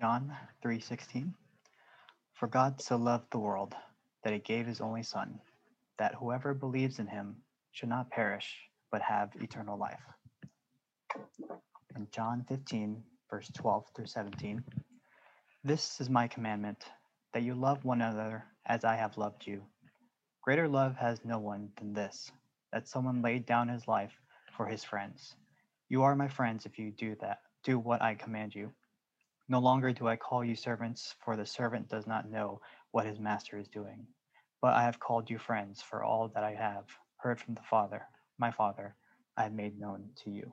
John 3:16 For God so loved the world that he gave his only son that whoever believes in him should not perish but have eternal life. In John 15 verse 12 through 17 This is my commandment that you love one another as I have loved you. Greater love has no one than this that someone laid down his life for his friends. You are my friends if you do that do what I command you. No longer do I call you servants, for the servant does not know what his master is doing. But I have called you friends, for all that I have heard from the Father, my Father, I have made known to you.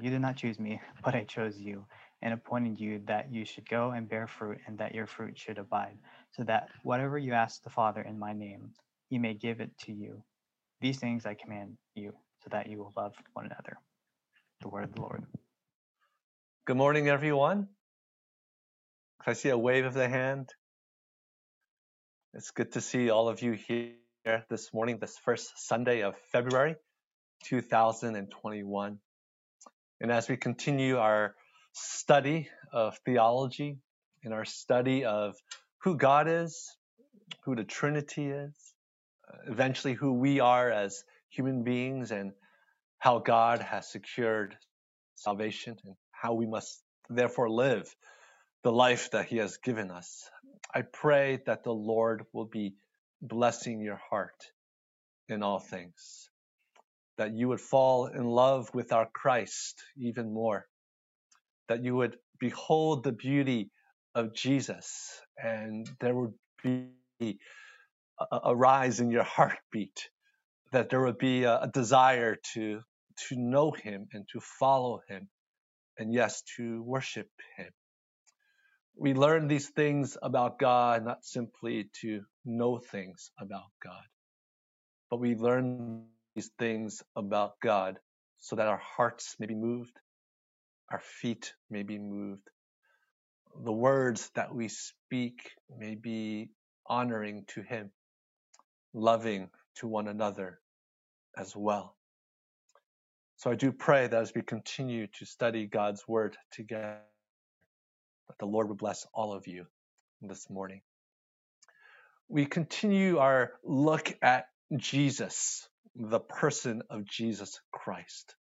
You did not choose me, but I chose you, and appointed you that you should go and bear fruit, and that your fruit should abide, so that whatever you ask the Father in my name, he may give it to you. These things I command you, so that you will love one another. The word of the Lord. Good morning, everyone. I see a wave of the hand? It's good to see all of you here this morning, this first Sunday of February 2021. And as we continue our study of theology and our study of who God is, who the Trinity is, eventually who we are as human beings, and how God has secured salvation and how we must therefore live the life that He has given us. I pray that the Lord will be blessing your heart in all things, that you would fall in love with our Christ even more, that you would behold the beauty of Jesus, and there would be a, a rise in your heartbeat, that there would be a, a desire to to know Him and to follow Him, and yes, to worship Him we learn these things about God not simply to know things about God, but we learn these things about God so that our hearts may be moved, our feet may be moved, the words that we speak may be honoring to Him, loving to one another as well. So I do pray that as we continue to study God's Word together, the Lord would bless all of you this morning. We continue our look at Jesus, the person of Jesus Christ.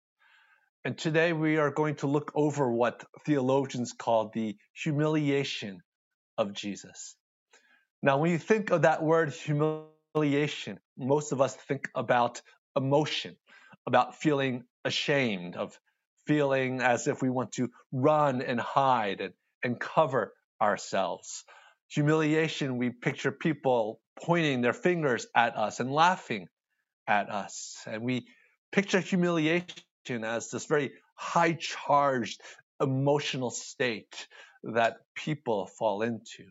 And today we are going to look over what theologians call the humiliation of Jesus. Now, when you think of that word humiliation, most of us think about emotion, about feeling ashamed, of feeling as if we want to run and hide and and cover ourselves. Humiliation, we picture people pointing their fingers at us and laughing at us. And we picture humiliation as this very high charged emotional state that people fall into.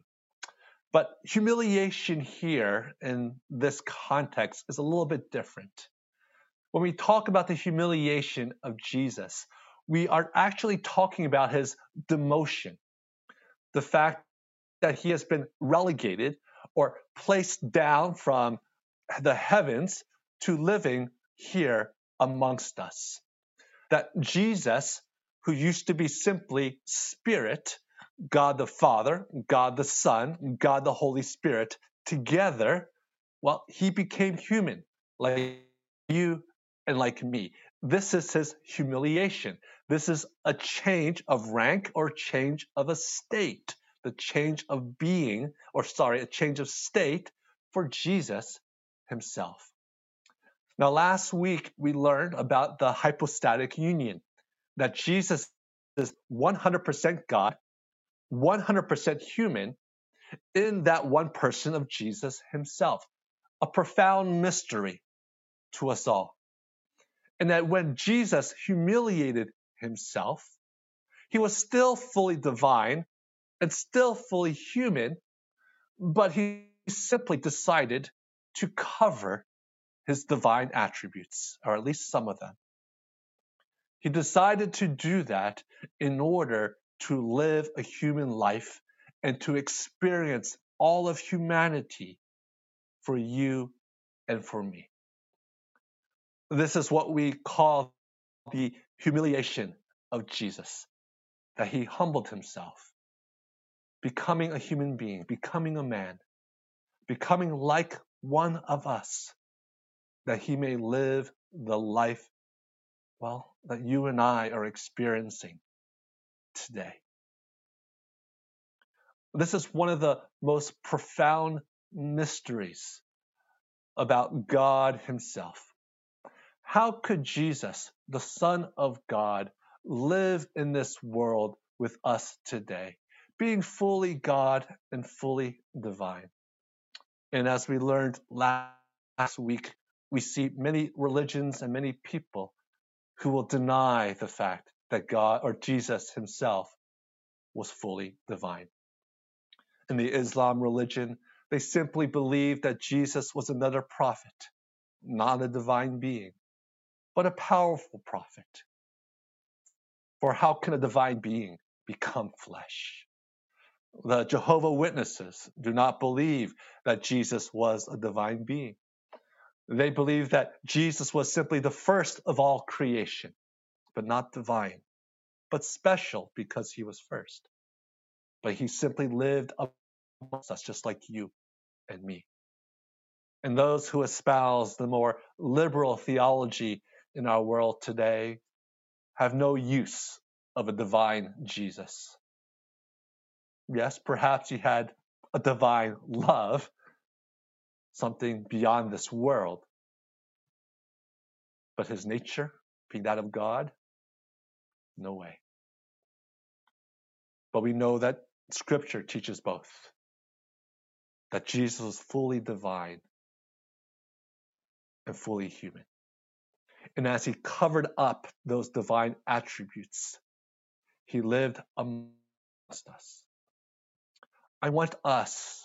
But humiliation here in this context is a little bit different. When we talk about the humiliation of Jesus, we are actually talking about his demotion the fact that he has been relegated or placed down from the heavens to living here amongst us. That Jesus, who used to be simply Spirit, God the Father, God the Son, God the Holy Spirit, together, well, he became human, like you and like me. This is his humiliation. This is a change of rank or change of estate, the change of being, or sorry, a change of state for Jesus himself. Now, last week we learned about the hypostatic union, that Jesus is 100% God, 100% human in that one person of Jesus himself. A profound mystery to us all. And that when Jesus humiliated himself. He was still fully divine and still fully human, but he simply decided to cover his divine attributes, or at least some of them. He decided to do that in order to live a human life and to experience all of humanity for you and for me. This is what we call the humiliation of Jesus, that he humbled himself becoming a human being, becoming a man, becoming like one of us, that he may live the life, well, that you and I are experiencing today. This is one of the most profound mysteries about God Himself. How could Jesus, the Son of God, live in this world with us today, being fully God and fully divine? And as we learned last week, we see many religions and many people who will deny the fact that God or Jesus himself was fully divine. In the Islam religion, they simply believe that Jesus was another prophet, not a divine being, but a powerful prophet. For how can a divine being become flesh? The Jehovah Witnesses do not believe that Jesus was a divine being. They believe that Jesus was simply the first of all creation, but not divine, but special because he was first. But he simply lived amongst us just like you and me. And those who espouse the more liberal theology in our world today have no use of a divine Jesus. Yes, perhaps he had a divine love, something beyond this world. But his nature, being that of God, no way. But we know that Scripture teaches both that Jesus was fully divine and fully human. And as he covered up those divine attributes, he lived amongst us. I want us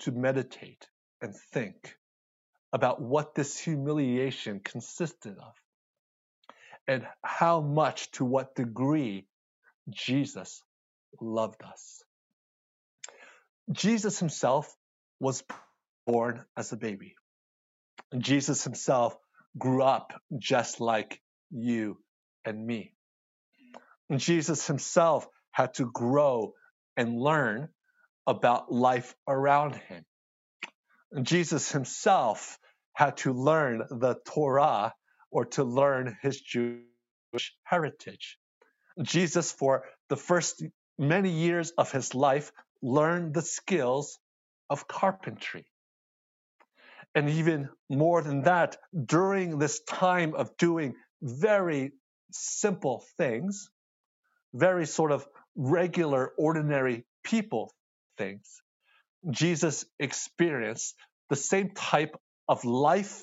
to meditate and think about what this humiliation consisted of and how much, to what degree, Jesus loved us. Jesus himself was born as a baby. And Jesus himself grew up just like you and me. And Jesus himself had to grow and learn about life around him. And Jesus himself had to learn the Torah or to learn his Jewish heritage. Jesus, for the first many years of his life, learned the skills of carpentry. And even more than that, during this time of doing very simple things, very sort of regular, ordinary people things, Jesus experienced the same type of life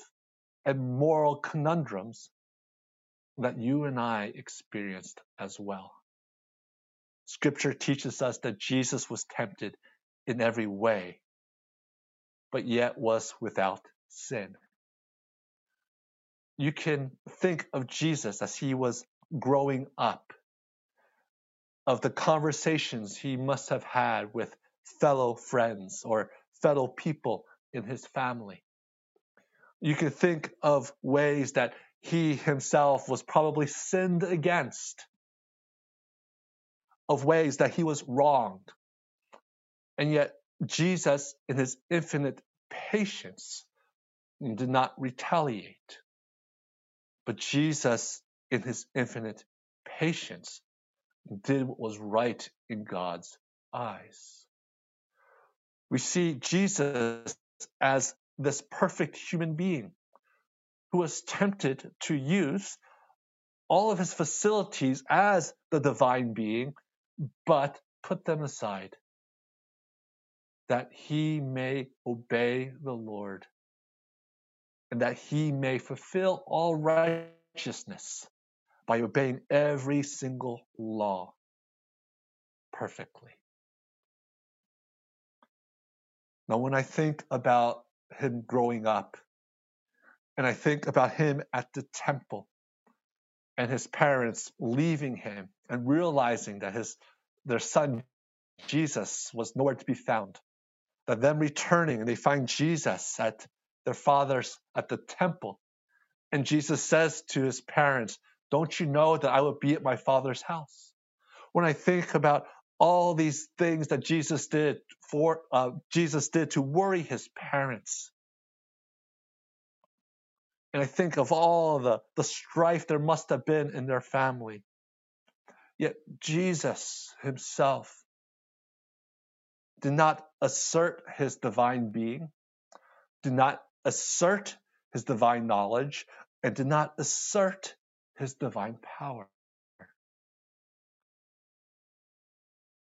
and moral conundrums that you and I experienced as well. Scripture teaches us that Jesus was tempted in every way, but yet was without sin. You can think of Jesus as he was growing up, of the conversations he must have had with fellow friends or fellow people in his family. You can think of ways that he himself was probably sinned against of ways that he was wronged. And yet, Jesus, in his infinite patience, did not retaliate. But Jesus, in his infinite patience, did what was right in God's eyes. We see Jesus as this perfect human being who was tempted to use all of his facilities as the divine being but put them aside, that he may obey the Lord, and that he may fulfill all righteousness by obeying every single law perfectly. Now, when I think about him growing up, and I think about him at the temple, and his parents leaving him and realizing that his their son Jesus was nowhere to be found. That them returning and they find Jesus at their father's at the temple. And Jesus says to his parents, Don't you know that I will be at my father's house? When I think about all these things that Jesus did for uh, Jesus did to worry his parents. And I think of all the, the strife there must have been in their family. Yet Jesus himself did not assert his divine being, did not assert his divine knowledge, and did not assert his divine power.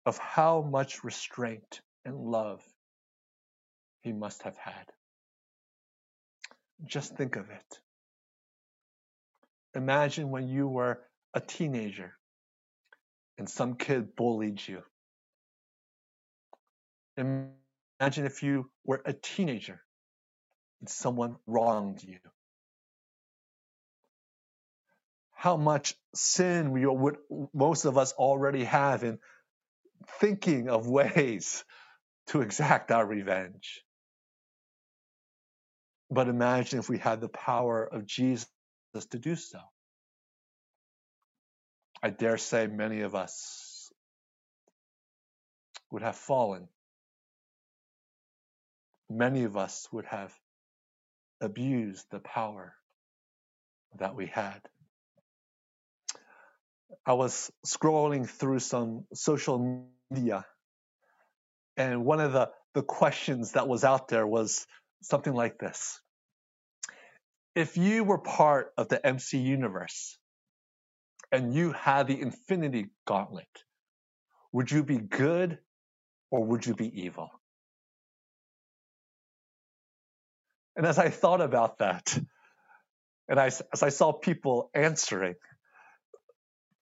Of how much restraint and love he must have had. Just think of it. Imagine when you were a teenager and some kid bullied you. Imagine if you were a teenager and someone wronged you. How much sin we would most of us already have in thinking of ways to exact our revenge. But imagine if we had the power of Jesus to do so. I dare say many of us would have fallen. Many of us would have abused the power that we had. I was scrolling through some social media, and one of the, the questions that was out there was something like this If you were part of the MC universe, and you had the infinity gauntlet, would you be good or would you be evil? And as I thought about that, and I, as I saw people answering,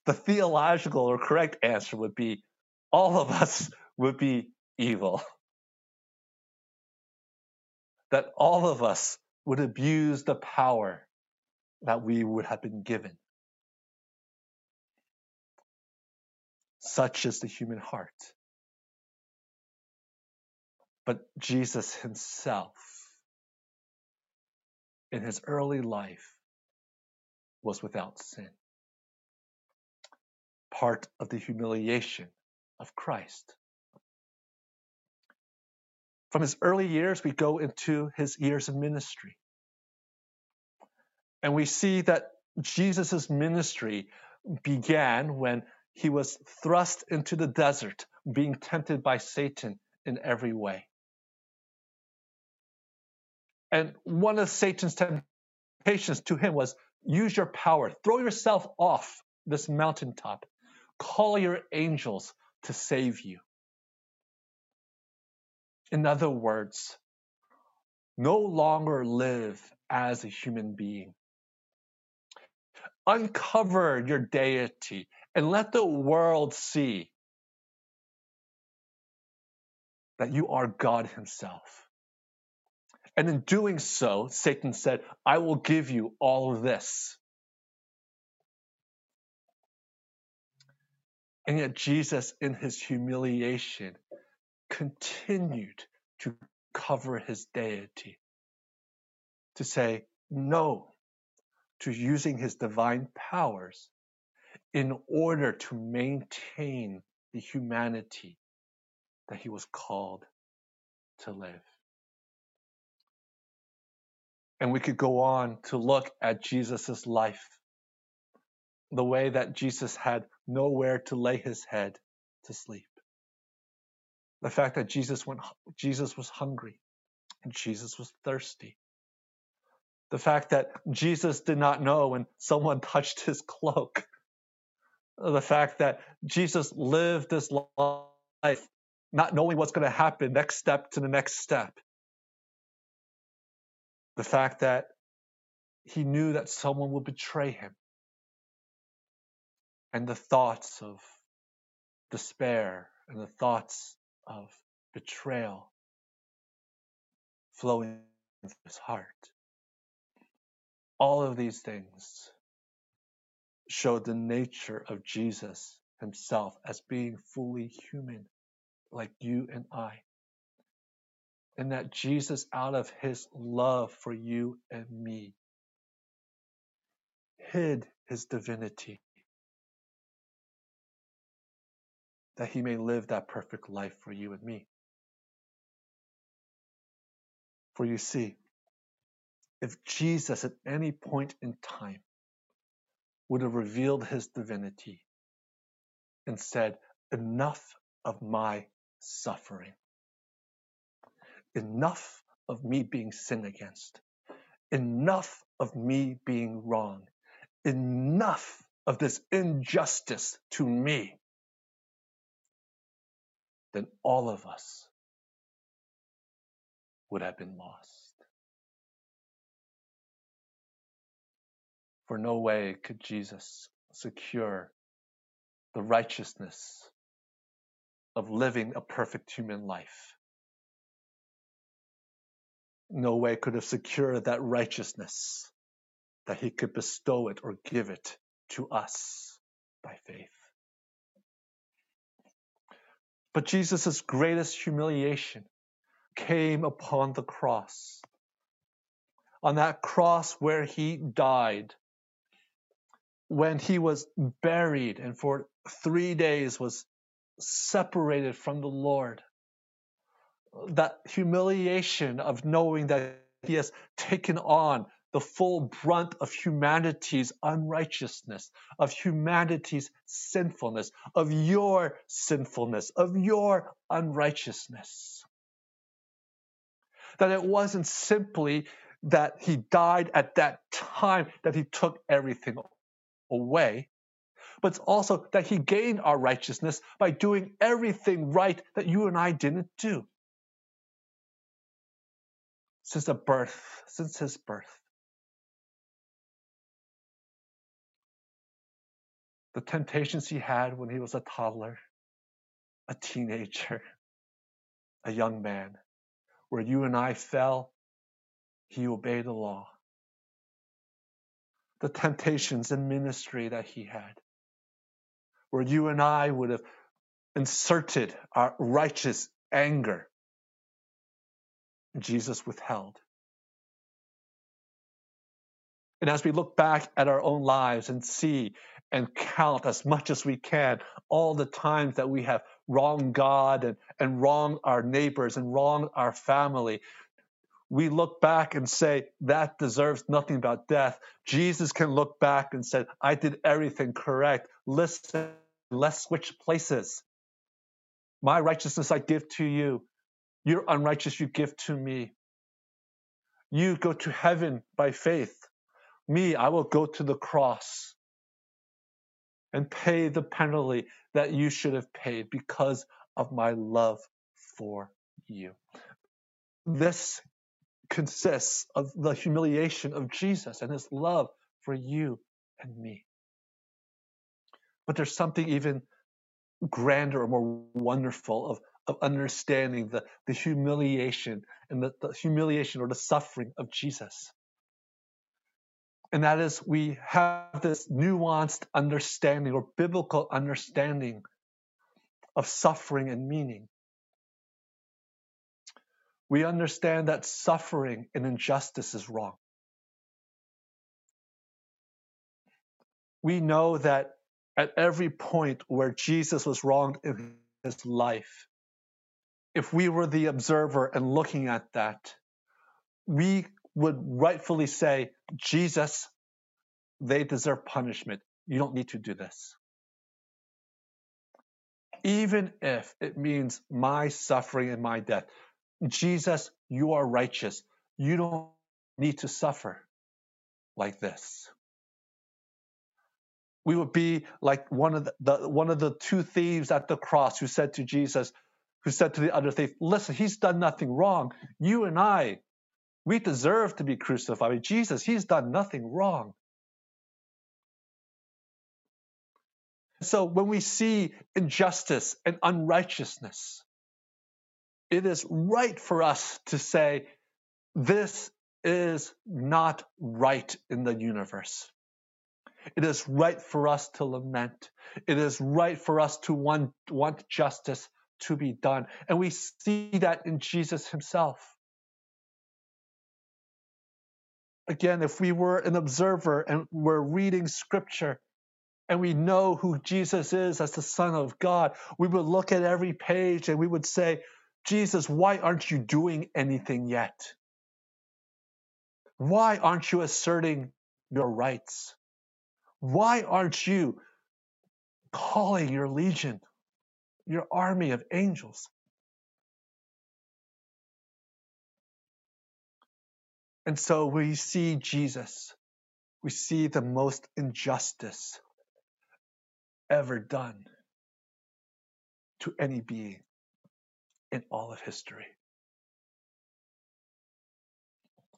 the theological or correct answer would be all of us would be evil. That all of us would abuse the power that we would have been given. Such is the human heart. But Jesus himself, in his early life, was without sin. Part of the humiliation of Christ. From his early years, we go into his years of ministry. And we see that Jesus' ministry began when he was thrust into the desert, being tempted by Satan in every way. And one of Satan's temptations to him was use your power, throw yourself off this mountaintop, call your angels to save you. In other words, no longer live as a human being. Uncover your deity and let the world see that you are God Himself. And in doing so, Satan said, I will give you all of this. And yet, Jesus, in his humiliation, continued to cover his deity, to say no to using his divine powers in order to maintain the humanity that he was called to live. And we could go on to look at Jesus' life, the way that Jesus had nowhere to lay his head to sleep. The fact that Jesus went, Jesus was hungry and Jesus was thirsty. The fact that Jesus did not know when someone touched his cloak the fact that Jesus lived this life not knowing what's going to happen, next step to the next step. The fact that he knew that someone would betray him. And the thoughts of despair and the thoughts of betrayal flowing through his heart. All of these things showed the nature of Jesus himself as being fully human, like you and I. And that Jesus, out of his love for you and me, hid his divinity. that he may live that perfect life for you and me. For you see, if Jesus at any point in time would have revealed his divinity and said, Enough of my suffering, enough of me being sinned against, enough of me being wrong, enough of this injustice to me, then all of us would have been lost. For no way could Jesus secure the righteousness of living a perfect human life. No way could have secured that righteousness that he could bestow it or give it to us by faith. But Jesus' greatest humiliation came upon the cross. On that cross where he died, when he was buried and for three days was separated from the Lord. That humiliation of knowing that he has taken on the full brunt of humanity's unrighteousness, of humanity's sinfulness, of your sinfulness, of your unrighteousness. That it wasn't simply that he died at that time, that he took everything away, but it's also that he gained our righteousness by doing everything right that you and I didn't do. Since the birth, since his birth. The temptations he had when he was a toddler, a teenager, a young man, where you and I fell, he obeyed the law the temptations in ministry that he had, where you and I would have inserted our righteous anger. Jesus withheld. And as we look back at our own lives and see and count as much as we can all the times that we have wronged God and, and wronged our neighbors and wronged our family, we look back and say, that deserves nothing but death. Jesus can look back and say, I did everything correct. Listen, let's switch places. My righteousness I give to you. Your unrighteous you give to me. You go to heaven by faith. Me, I will go to the cross and pay the penalty that you should have paid because of my love for you. This consists of the humiliation of Jesus and his love for you and me. But there's something even grander or more wonderful of, of understanding the, the humiliation and the, the humiliation or the suffering of Jesus. And that is, we have this nuanced understanding or biblical understanding of suffering and meaning we understand that suffering and injustice is wrong. We know that at every point where Jesus was wronged in his life, if we were the observer and looking at that, we would rightfully say, Jesus, they deserve punishment. You don't need to do this. Even if it means my suffering and my death. Jesus, you are righteous. You don't need to suffer like this. We would be like one of the, the, one of the two thieves at the cross who said to Jesus, who said to the other thief, "Listen, he's done nothing wrong. You and I, we deserve to be crucified. Jesus, he's done nothing wrong." So when we see injustice and unrighteousness, it is right for us to say, this is not right in the universe. It is right for us to lament. It is right for us to want, want justice to be done. And we see that in Jesus himself. Again, if we were an observer and we're reading scripture and we know who Jesus is as the Son of God, we would look at every page and we would say, Jesus, why aren't you doing anything yet? Why aren't you asserting your rights? Why aren't you calling your legion, your army of angels? And so we see Jesus, we see the most injustice ever done to any being in all of history.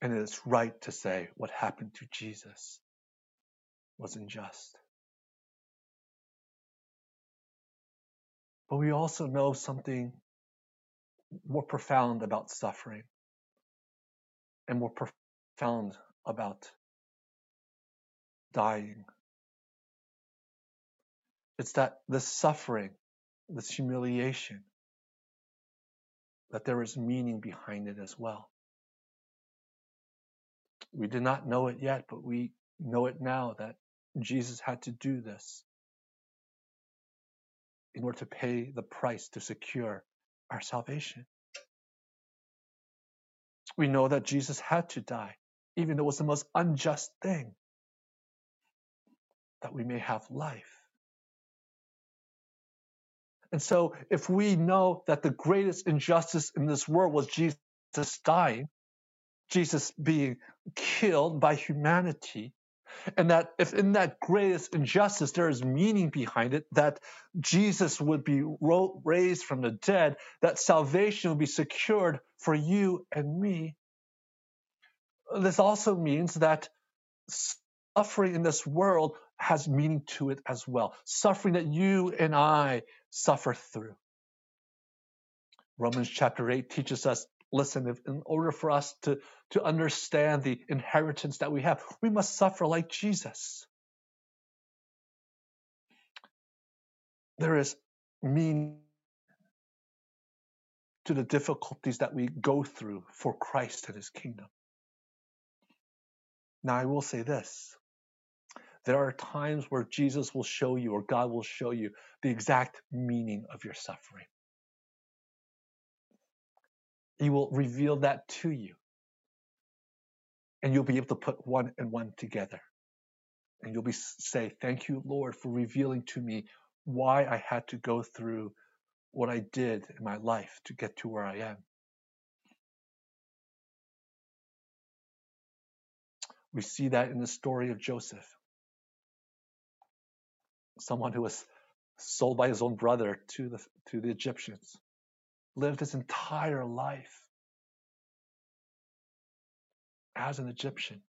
And it is right to say what happened to Jesus was unjust. But we also know something more profound about suffering and more profound about dying it's that this suffering, this humiliation, that there is meaning behind it as well. We did not know it yet, but we know it now that Jesus had to do this in order to pay the price to secure our salvation. We know that Jesus had to die, even though it was the most unjust thing, that we may have life. And so, if we know that the greatest injustice in this world was Jesus dying, Jesus being killed by humanity, and that if in that greatest injustice there is meaning behind it, that Jesus would be raised from the dead, that salvation would be secured for you and me, this also means that suffering in this world has meaning to it as well. Suffering that you and I suffer through. Romans chapter 8 teaches us listen, if, in order for us to, to understand the inheritance that we have, we must suffer like Jesus. There is meaning to the difficulties that we go through for Christ and his kingdom. Now, I will say this there are times where Jesus will show you, or God will show you, the exact meaning of your suffering. He will reveal that to you. And you'll be able to put one and one together. And you'll be say, Thank you, Lord, for revealing to me why I had to go through what I did in my life to get to where I am. We see that in the story of Joseph someone who was sold by his own brother to the, to the Egyptians, lived his entire life as an Egyptian.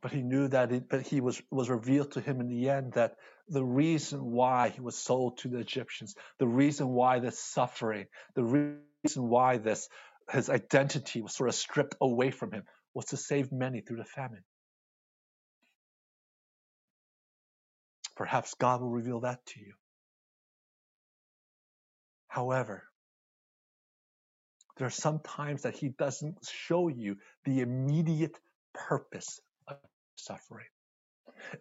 But he knew that it, but he was, was revealed to him in the end that the reason why he was sold to the Egyptians, the reason why this suffering, the reason why this his identity was sort of stripped away from him was to save many through the famine. Perhaps God will reveal that to you. However, there are some times that He doesn't show you the immediate purpose of suffering.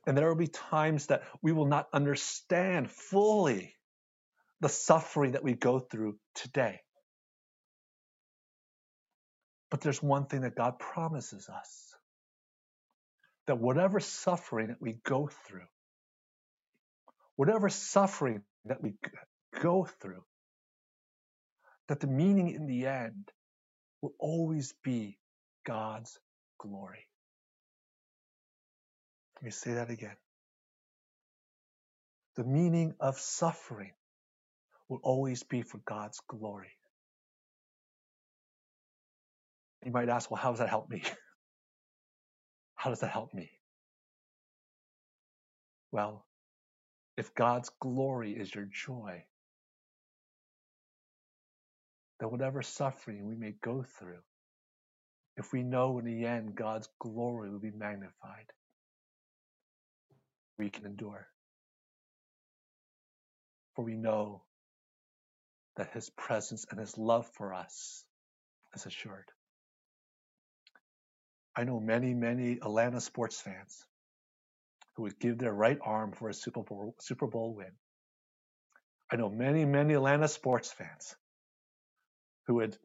And there will be times that we will not understand fully the suffering that we go through today. But there's one thing that God promises us that whatever suffering that we go through, whatever suffering that we go through, that the meaning in the end will always be God's glory. Let me say that again. The meaning of suffering will always be for God's glory. You might ask, well, how does that help me? How does that help me? Well, if God's glory is your joy, that whatever suffering we may go through, if we know in the end God's glory will be magnified, we can endure. For we know that His presence and His love for us is assured. I know many, many Atlanta sports fans who would give their right arm for a Super Bowl, Super Bowl win. I know many, many Atlanta sports fans who would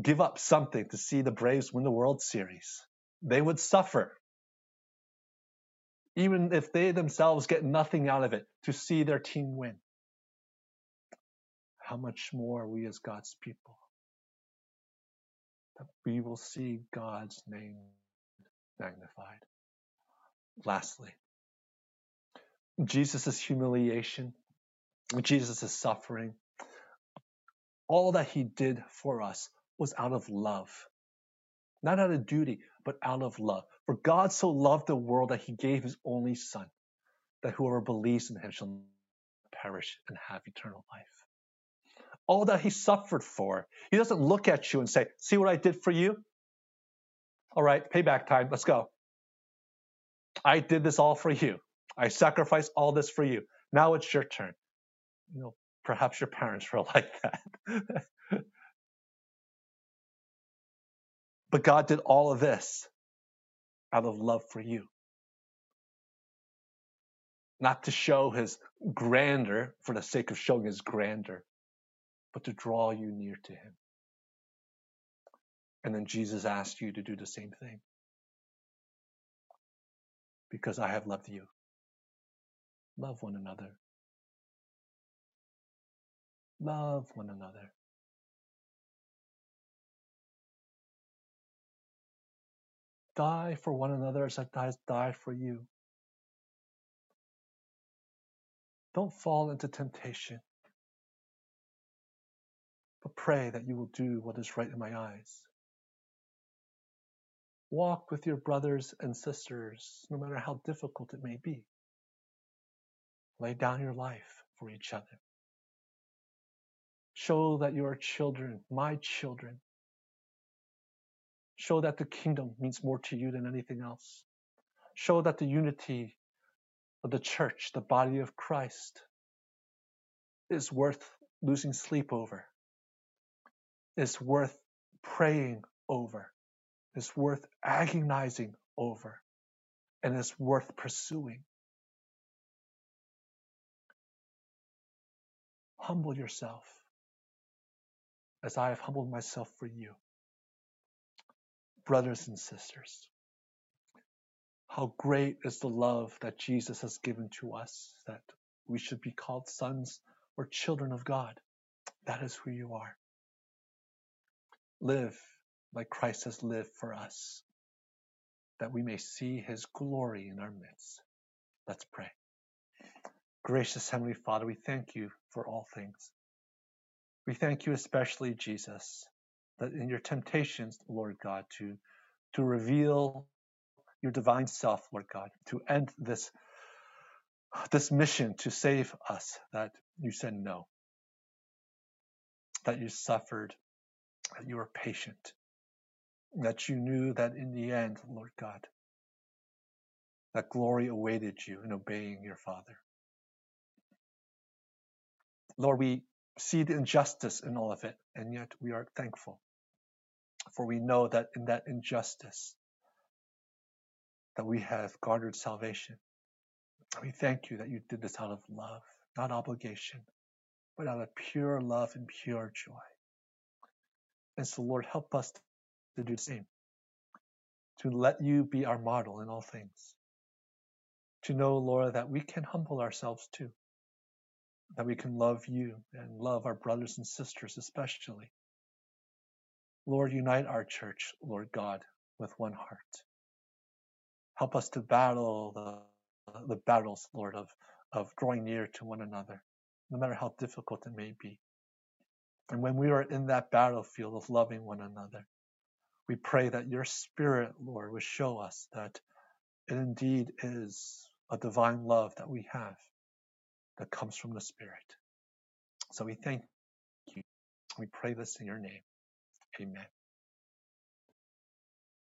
give up something to see the Braves win the World Series. They would suffer, even if they themselves get nothing out of it, to see their team win. How much more we as God's people that we will see God's name magnified. Lastly, Jesus' humiliation, Jesus' suffering, all that he did for us was out of love. Not out of duty, but out of love. For God so loved the world that he gave his only Son, that whoever believes in him shall perish and have eternal life. All that he suffered for, he doesn't look at you and say, See what I did for you? All right, payback time, let's go. I did this all for you. I sacrificed all this for you. Now it's your turn. You know, perhaps your parents were like that. but God did all of this out of love for you. Not to show his grandeur for the sake of showing his grandeur, but to draw you near to him. And then Jesus asked you to do the same thing because I have loved you. Love one another. Love one another. Die for one another as I died for you. Don't fall into temptation, but pray that you will do what is right in my eyes. Walk with your brothers and sisters, no matter how difficult it may be. Lay down your life for each other. Show that you are children, my children. Show that the kingdom means more to you than anything else. Show that the unity of the church, the body of Christ, is worth losing sleep over, is worth praying over is worth agonizing over and is worth pursuing. Humble yourself as I have humbled myself for you. Brothers and sisters, how great is the love that Jesus has given to us that we should be called sons or children of God. That is who you are. Live like Christ has lived for us, that we may see his glory in our midst. Let's pray. Gracious Heavenly Father, we thank you for all things. We thank you especially, Jesus, that in your temptations, Lord God, to, to reveal your divine self, Lord God, to end this, this mission to save us, that you said no, that you suffered, that you were patient, that you knew that in the end, Lord God, that glory awaited you in obeying your Father. Lord, we see the injustice in all of it, and yet we are thankful. For we know that in that injustice, that we have garnered salvation. We thank you that you did this out of love, not obligation, but out of pure love and pure joy. And so, Lord, help us to do the same. To let you be our model in all things. To know, Lord, that we can humble ourselves too. That we can love you and love our brothers and sisters especially. Lord, unite our church, Lord God, with one heart. Help us to battle the, the battles, Lord, of, of drawing near to one another, no matter how difficult it may be. And when we are in that battlefield of loving one another, we pray that your Spirit, Lord, would show us that it indeed is a divine love that we have that comes from the Spirit. So we thank you. We pray this in your name. Amen.